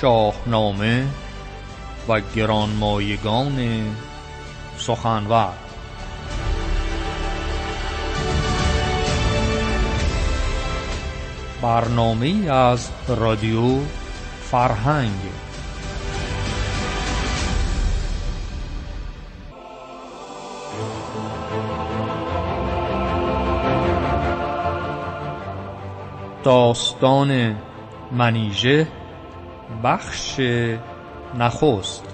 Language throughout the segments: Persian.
شاهنامه و گرانمایگان سخنور. برنامه از رادیو فرهنگ. داستان منیژه بخش نخست.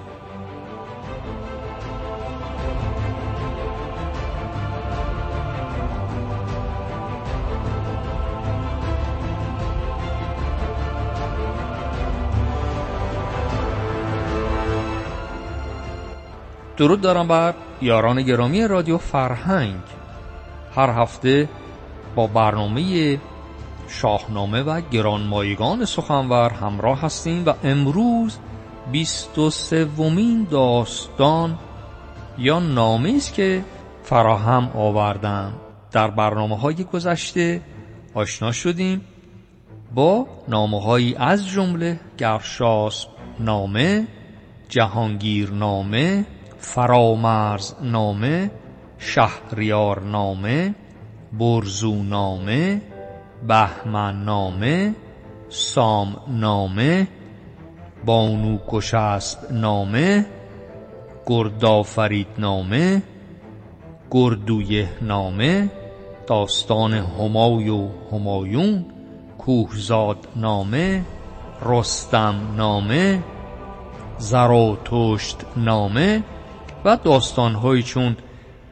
درود دارم بر یاران گرامی رادیو فرهنگ. هر هفته با برنامه شاهنامه و گرانمایگان سخنور همراه هستیم و امروز بیست و سومین داستان یا نامه است که فراهم آوردم. در برنامه های گذشته آشنا شدیم با نامه هایی از جمله گرشاسب نامه جهانگیر نامه فرامرز نامه شهریار نامه برزو نامه بهمن نامه سام نامه بانو کشست نامه گردآفرید نامه گردویه نامه داستان همای و همایون کوهزاد نامه رستم نامه زراتشت نامه و داستانهایی چون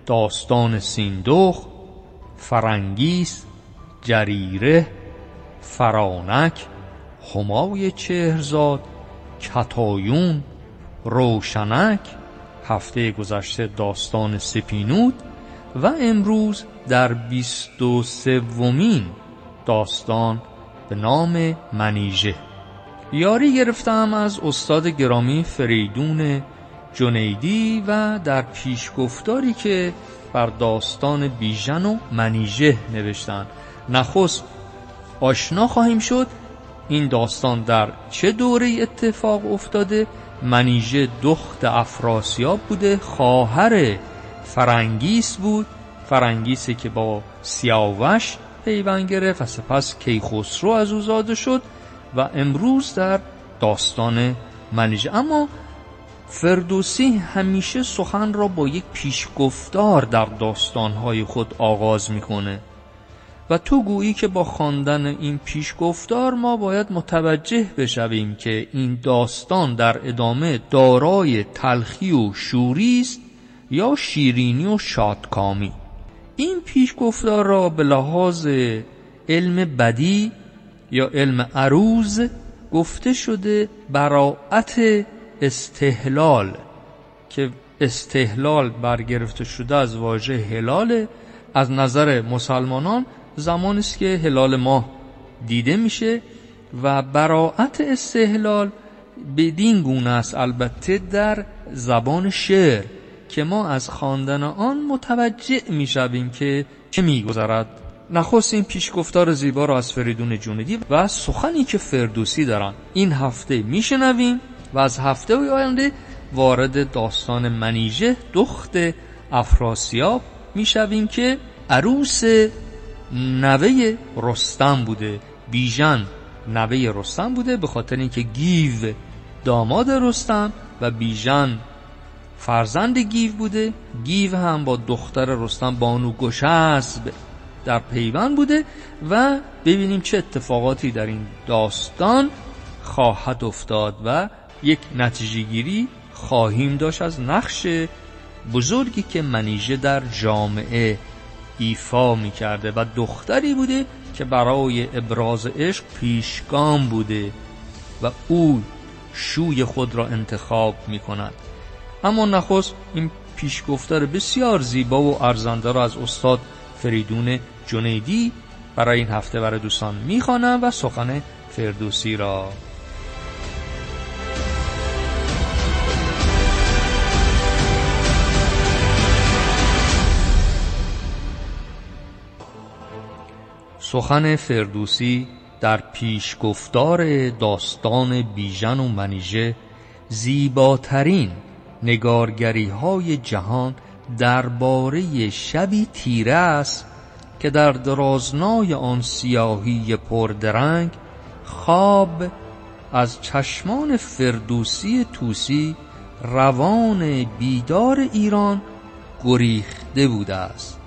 داستان سیندخ فرنگیس جریره فرانک همای چهرزاد کتایون روشنک هفته گذشته داستان سپینود و امروز در بیست و سومین داستان به نام منیژه. یاری گرفتم از استاد گرامی فریدون جنیدی و در پیشگفتاری که بر داستان بیژن و منیژه نوشتند نخست آشنا خواهیم شد این داستان در چه دوره اتفاق افتاده؟ منیژه دخت افراسیاب بوده خواهر فرنگیس بود فرنگیسی که با سیاوش پیوند گرفت و سپس کیخسرو از او زاده شد و امروز در داستان منیژه. اما فردوسی همیشه سخن را با یک پیشگفتار در داستانهای خود آغاز می‌کنه. و تو گویی که با خواندن این پیشگفتار ما باید متوجه بشویم که این داستان در ادامه دارای تلخی و شوری است یا شیرینی و شادکامی. این پیشگفتار را به لحاظ علم بدی یا علم عروض گفته شده براعت استحلال که استحلال برگرفته شده از واژه هلال از نظر مسلمانان زمانی است که هلال ماه دیده میشه و براعت استحلال بدین گونه است. البته در زبان شعر که ما از خواندن آن متوجه می‌شویم که چه میگذرد. نخست این پیشگفتار زیبا را از فریدون جوندی و سخنی که فردوسی دارن این هفته میشنویم و از هفته آینده وارد داستان منیژه دخت افراسیاب می‌شویم که عروس نوه رستم بوده بیژن نوه رستم بوده به خاطر اینکه گیو داماد رستم و بیژن فرزند گیو بوده. گیو هم با دختر رستم بانو گشسب در پیوند بوده و ببینیم چه اتفاقاتی در این داستان خواهد افتاد و یک نتیجه گیری خواهیم داشت از نقش بزرگی که منیژه در جامعه ایفا می کرده و دختری بوده که برای ابراز عشق پیشگام بوده و او شوی خود را انتخاب می کند اما نخست این پیشگفتار بسیار زیبا و ارزنده را از استاد فریدون جنیدی برای این هفته برای دوستان می‌خوانم و سخن فردوسی را سخن فردوسی در پیشگفتار داستان بیژن و منیژه زیباترین نگارگری های جهان درباره شبی تیره است که در درازنای آن سیاهی پردرنگ خواب از چشمان فردوسی توسی روان بیدار ایران گریخته بوده است.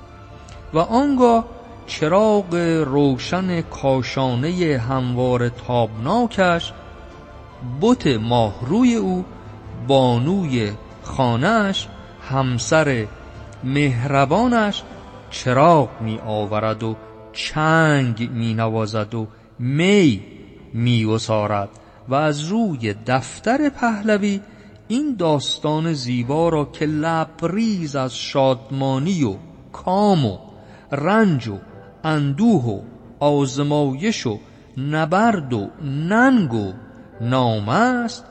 و آنگاه چراغ روشن کاشانه هموار تابناکش بت ماهروی او بانوی خانهش همسر مهربانش چراغ می آورد و چنگ می نوازد و می می وسارد و از روی دفتر پهلوی این داستان زیبا را که لبریز از شادمانی و کام و رنج و اندوه و آزمایش و نبرد و ننگ و نام است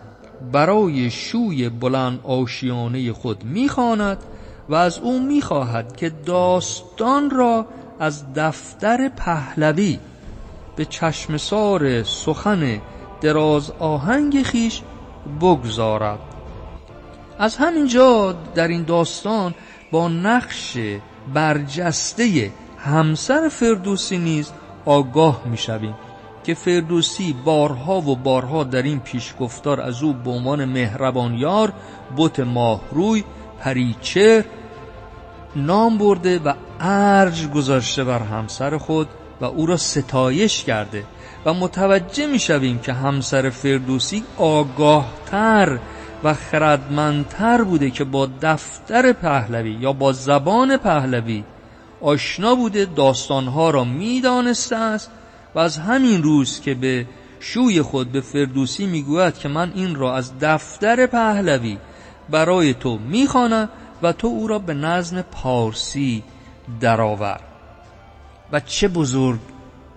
برای شوی بلند آشیانه خود می‌خواند و از او می‌خواهد که داستان را از دفتر پهلوی به چشمسار سخن دراز آهنگ خیش بگذارد. از همینجا در این داستان با نقش برجسته همسر فردوسی نیز آگاه می‌شویم که فردوسی بارها و بارها در این پیشگفتار از او به عنوان مهربان یار بت ماهروی پریچه نام برده و ارج گذاشته بر همسر خود و او را ستایش کرده و متوجه می شویم که همسر فردوسی آگاهتر و خردمندتر بوده که با دفتر پهلوی یا با زبان پهلوی آشنا بوده داستانها را می‌دانسته است و از همین روز که به شوی خود به فردوسی می‌گوید که من این را از دفتر پهلوی برای تو می‌خوانم و تو او را به نظم پارسی درآور. و چه بزرگ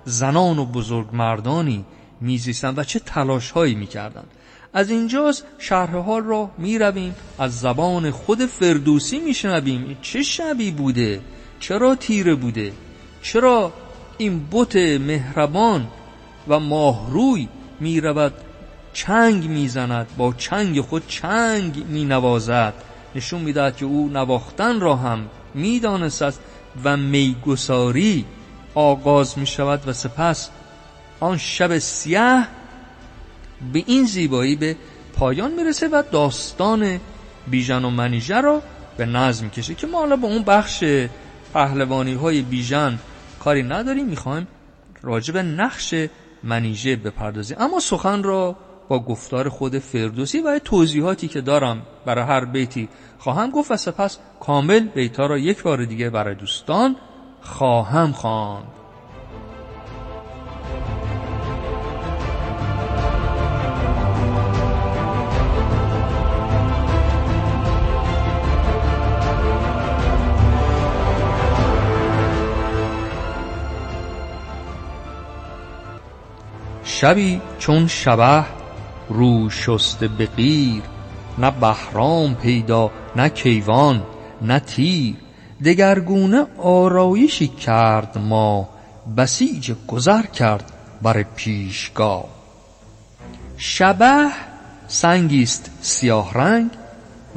زنان و بزرگ مردانی میزیستند و چه تلاش هایی می‌کردند. از اینجاست شرح حال را می‌رویم از زبان خود فردوسی میشنویم چه شبی بوده؟ چرا تیره بوده؟ چرا این بت مهربان و ماهروی می‌رود چنگ می‌زند با چنگ خود چنگ مینوازد؟ نشون می‌دهد که او نواختن را هم می‌دانست و میگساری آغاز می شود و سپس آن شب سیاه به این زیبایی به پایان می‌رسه و داستان بیژن و منیژه را به نظم کشه که ما حالا با اون بخش پهلوانی های بیژن. کاری نداریم می‌خوایم راجب نقش منیژه بپردازیم. اما سخن را با گفتار خود فردوسی و توضیحاتی که دارم برای هر بیتی خواهم گفت و سپس کامل بیتا را یک بار دیگه برای دوستان خواهم خواند. شبی چون شبه رو شسته به غیر نه بهرام پیدا نه کیوان نه تیر. دگرگونه آرایشی کرد ما بسیج گذر کرد بر پیشگاه. شبه سنگیست سیاه رنگ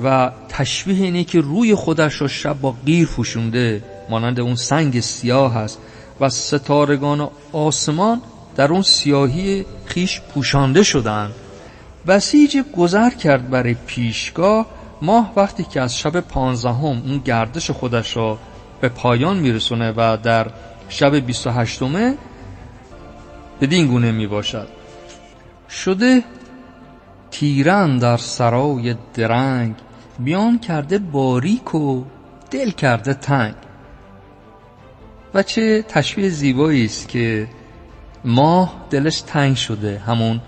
و تشبیه اینه که روی خودش را شب با غیر پوشونده مانند اون سنگ سیاه است و ستارگان آسمان در اون سیاهی خیش پوشانده شدند بسیج گذر کرد برای پیشگاه ماه وقتی که از شب پانزدهم اون گردش خودش را به پایان میرسونه و در شب 28 همه بدین گونه می باشد شده تیران در سرای درنگ بیان کرده باریک و دل کرده تنگ. و چه تشبیه زیبایی است که ماه دلش تنگ شده همون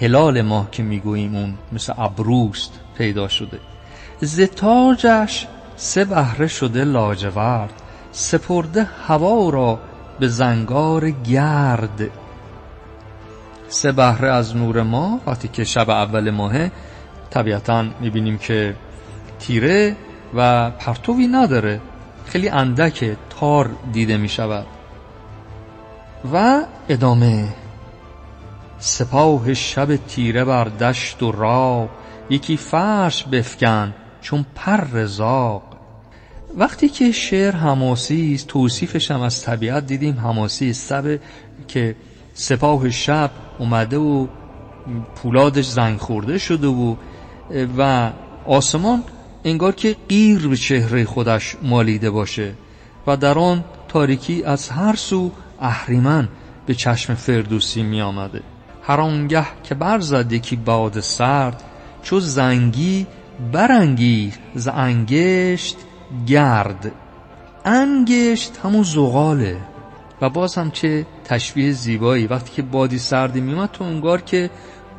هلال ماه که می‌گوییم اون مثل ابروست پیدا شده. زتاجش سه بهره شده لاجورد سپرده هوا را به زنگار گرد. سه بهره از نور ما وقتی که شب اول ماهه طبیعتا می‌بینیم که تیره و پرتوی نداره. خیلی اندک تار دیده می‌شود. و ادامه. سپاه شب تیره بر دشت و راه یکی فرش بفکن چون پر زاغ. وقتی که شعر حماسی است توصیفش هم از طبیعت دیدیم. حماسی است. که سپاه شب اومده و پولادش زنگ خورده شده و و آسمان انگار که غیر به چهره خودش مالیده باشه و در آن تاریکی از هر سو اهریمن به چشم فردوسی می آمده هر آنگه که برزد یکی باد سرد چو زنگی برانگیخت ز انگشت گرد. انگشت همون زغاله. و باز هم چه تشبیه زیبایی. وقتی که بادی سردی میومد تو انگار که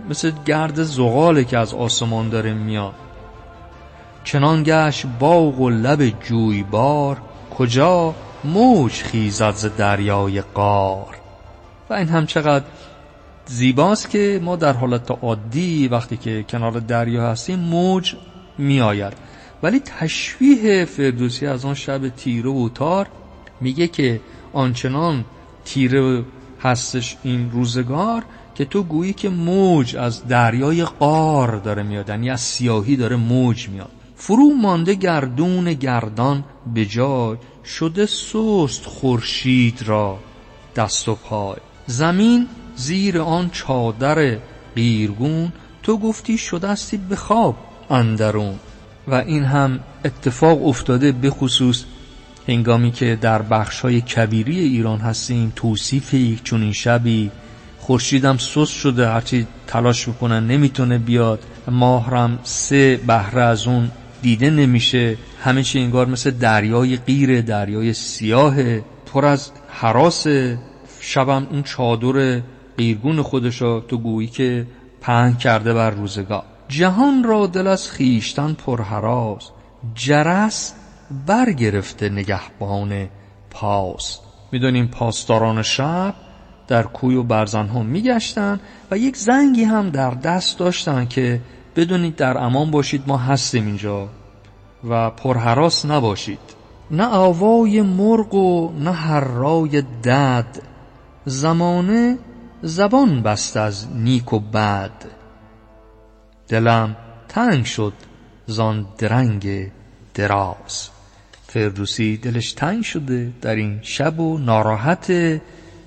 مثل گرد زغاله که از آسمان داره میاد. چنان گشت باغ و لب جویبار کجا موج خیزد ز دریای قار و این هم چقدر زیباست که ما در حالت عادی وقتی که کنار دریا هستیم موج میآید. ولی تشویه فردوسی از آن شب تیره و تار میگه که آنچنان تیره هستش این روزگار که تو گویی که موج از دریای قار داره میاد یعنی از سیاهی داره موج میاد. فرو مانده گردون گردان به جای شده سست خورشید را دست و پای. زمین زیر آن چادر قیرگون تو گفتی شدستی به خواب اندرون. و این هم اتفاق افتاده به خصوص هنگامی که در بخش های کبیری ایران هستیم توصیف یک چنین شبی خورشیدم سست شده هرچی تلاش می‌کنن نمی‌تونه بیاد. ماهرم سه بهره از اون دیده نمیشه. همه چی انگار مثل دریای غیر دریای سیاه پر از حراس. شبم اون چادر قیرگون خودشو تو گویی که پهن کرده بر روزگار. جهان را دل از خیشتن پرهراس جرس برگرفته نگهبان پاس. می‌دونیم پاسداران شب در کوی و برزن ها میگشتن و یک زنگی هم در دست داشتن که بدونید در امان باشید ما هستیم اینجا و پرحراس نباشید. نه آوای مرغ و نه هرای دد زمانه زبان بست از نیک و بد. دلم تنگ شد زان درنگ دراز. فردوسی دلش تنگ شده در این شب و ناراحت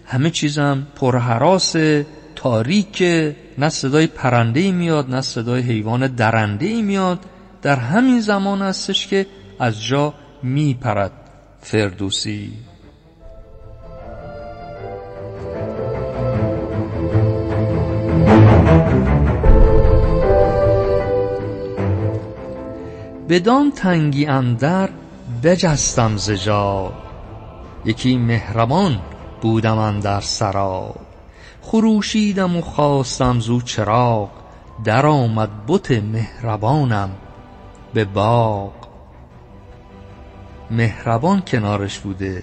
همه چیزم پرحراس. تاریک نه صدای پرنده میاد نه صدای حیوان درنده میاد. در همین زمان هستش که از جا میپرد فردوسی. بدان تنگی اندر بجستم ز یکی مهربان بودم اندر سرا. خروشیدم و خواستم زو چراغ در آمد بت مهربانم به باغ. مهربان کنارش بوده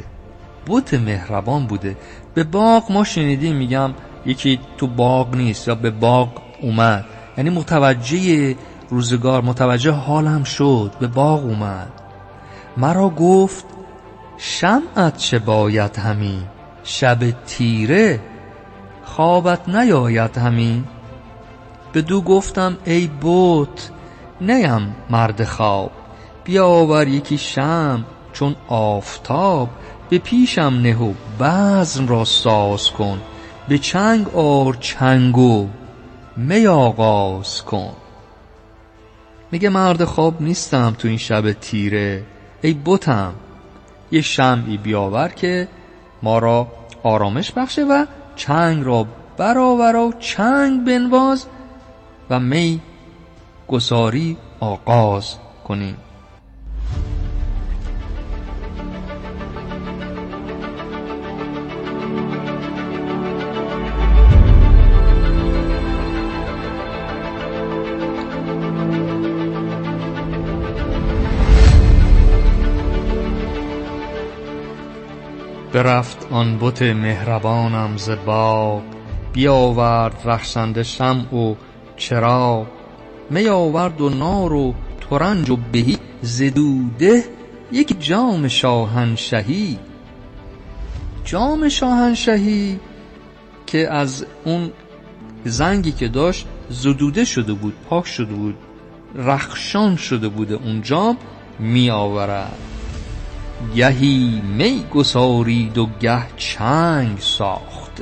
بت مهربان بوده. به باغ ما شنیدیم میگم یکی تو باغ نیست یا به باغ اومد. یعنی متوجه روزگار متوجه حالم شد به باغ اومد. مرا گفت شمعت چه باید همی شب تیره خوابت نیاید همی. بدو گفتم ای بوت نیم مرد خواب. بیاور یکی شم چون آفتاب به پیشم نه و بزم را ساز کن. به چنگ آر چنگو می آغاز کن. میگه مرد خواب نیستم تو این شب تیره. ای بتم یه شمعی بیاور که ما را آرامش بخشه و چنگ را برآور و چنگ بنواز و می گساری آغاز کنیم. برفت آن بت مهربانم ز باغ بیاورد رخشنده شمع و چراغ. می آورد و نار و ترنج و بهی ز دوده یک جام شاهنشهی. جام شاهنشهی که از اون زنگی که داشت زدوده شده بود پاک شده بود رخشان شده بوده اونجا می آورد گهی می گسارید و گه چنگ ساخت.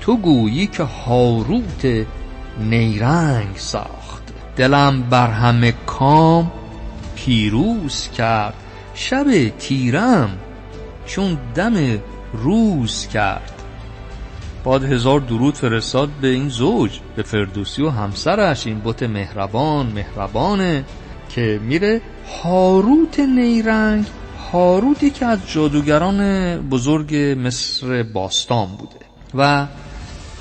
تو گویی که هاروت نیرنگ ساخت. دلم بر همه کام پیروز کرد. شب تیرم چون دم روز کرد. بعد هزار درود فرستاد به این زوج به فردوسی و همسرش این بت مهربان مهربانه که میره هاروت نیرنگ هاروتی که از جادوگران بزرگ مصر باستان بوده و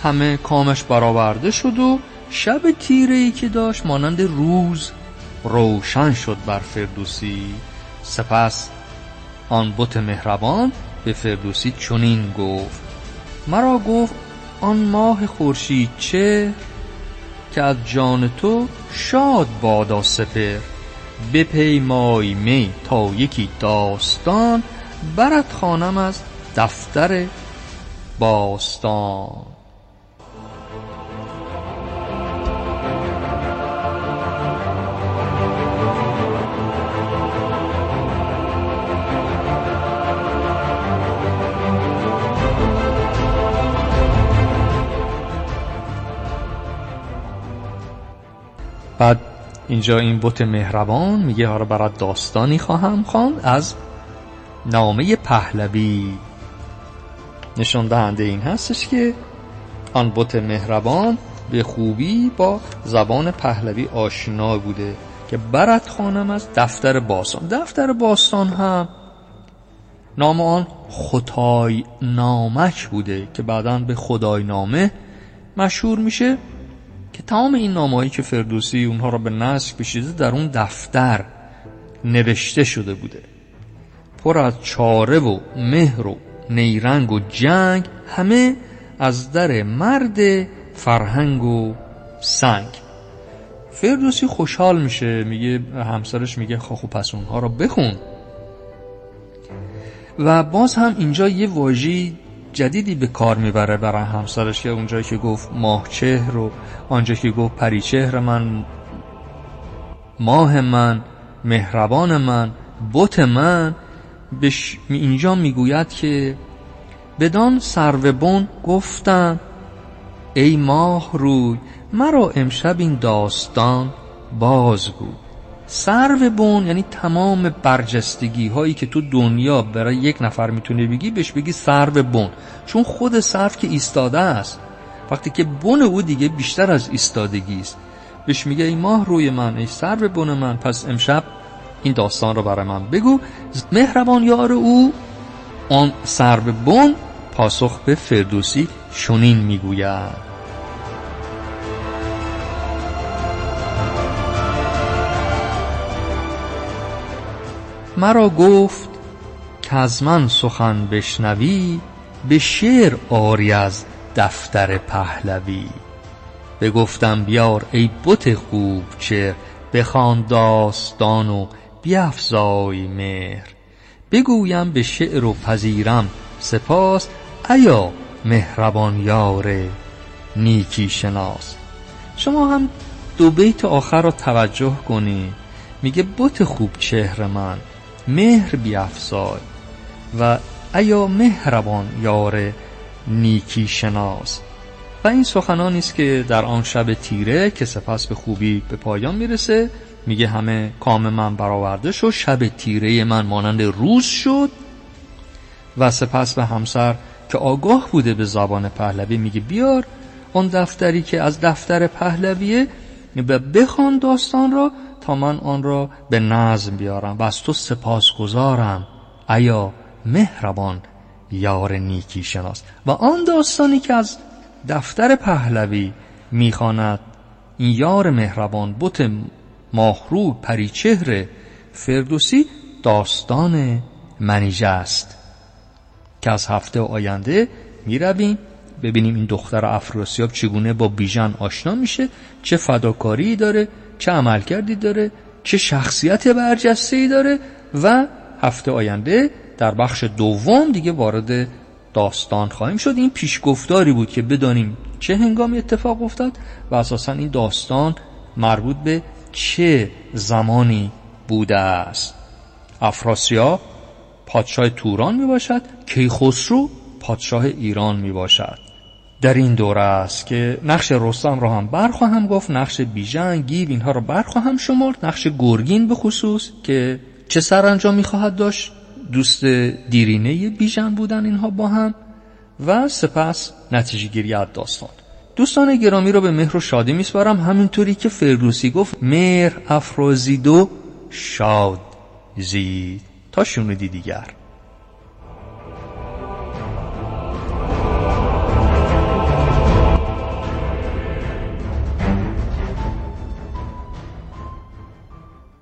همه کامش برآورده شد و شب تیره ای که داشت مانند روز روشن شد بر فردوسی. سپس آن بت مهربان به فردوسی چنین گفت مرا گفت آن ماه خورشید چه که از جان تو شاد بادا سپر. بپیمای می تا یکی داستان برت خوانم از دفتر باستان. اینجا این بت مهربان میگه حالا برات داستانی خواهم خوان از نامه پهلوی. نشان دهنده این هستش که آن بت مهربان به خوبی با زبان پهلوی آشنا بوده که برات خوانم از دفتر باستان. دفتر باستان هم نام آن خدای نامک بوده که بعدا به خدای نامه مشهور میشه. که تمام این نامه‌ای که فردوسی اونها را به نسک کشیده در اون دفتر نوشته شده بوده. پر از چاره و مهر و نیرنگ و جنگ همه از در مرد فرهنگ و سنگ. فردوسی خوشحال میشه میگه همسرش میگه خب, پس اونها را بخون. و باز هم اینجا یه واژی جدیدی به کار می‌بره برای همسرش که اونجایی که گفت ماه چهر و آنجا که گفت پری چهر من ماه من مهربان من بت من بش اینجا می‌گوید که بدان سروبون گفتم ای ماه روی مرا امشب این داستان بازگو. سرو بون یعنی تمام برجستگی هایی که تو دنیا برای یک نفر می‌تونه بگی بهش بگی سرو بون. چون خود سرو که ایستاده است. وقتی که بون او دیگه بیشتر از ایستادگی است. بهش میگه ای ماه روی من ای سرو بون من پس امشب این داستان رو برای من بگو. مهربان یار او آن سرو بون پاسخ به فردوسی شنین می‌گوید. مرا گفت که از من سخن بشنوی به شعر آری از دفتر پهلوی. بگفتم بیار ای بت خوب چه بخوان داستان و بیفزای مهر. بگویم به شعر و پذیرم سپاس ایا مهربان یار نیکی شناس. شما هم دو بیت آخر را توجه کنید میگه بت خوب چهر من. مهر بیافزای و ایا مهربان یار نیکی شناس. و این سخنانی است که در آن شب تیره که سپس به خوبی به پایان می‌رسه میگه همه کام من برآورده شد شب تیره من مانند روز شد. و سپس به همسر که آگاه بوده به زبان پهلوی میگه بیار اون دفتری که از دفتر پهلویه بخوان داستان را من آن را به نظم بیارم و از تو سپاس گذارم. ایا مهربان یار نیکی شناس. و آن داستانی که از دفتر پهلوی می‌خواند این یار مهربان بت ماهرو پریچهر فردوسی داستان منیژه است که از هفته آینده می‌رویم. ببینیم این دختر افراسیاب چگونه با بیژن آشنا میشه چه فداکاری داره. چه عملکردی داره چه شخصیت برجسته ای داره و هفته آینده در بخش دوم دیگه وارد داستان خواهیم شد. این پیشگفتاری بود که بدانیم چه هنگامی اتفاق افتاد و اساسا این داستان مربوط به چه زمانی بوده است. افراسیاب پادشاه توران می باشد کیخسرو پادشاه ایران می باشد در این دوره است که نقش رستم را هم برخواهم گفت نقش بیژن گیو اینها را برخواهم شمرد نقش گرگین به خصوص که چه سرانجامی خواهد داشت. دوست دیرینه بیژن بودن اینها با هم و سپس نتیجه گیری از داستان. دوستان گرامی را به مهر و شادی میسپارم. همینطوری که فردوسی گفت مهر افرازید و شاد زید تا شنودی دیگر.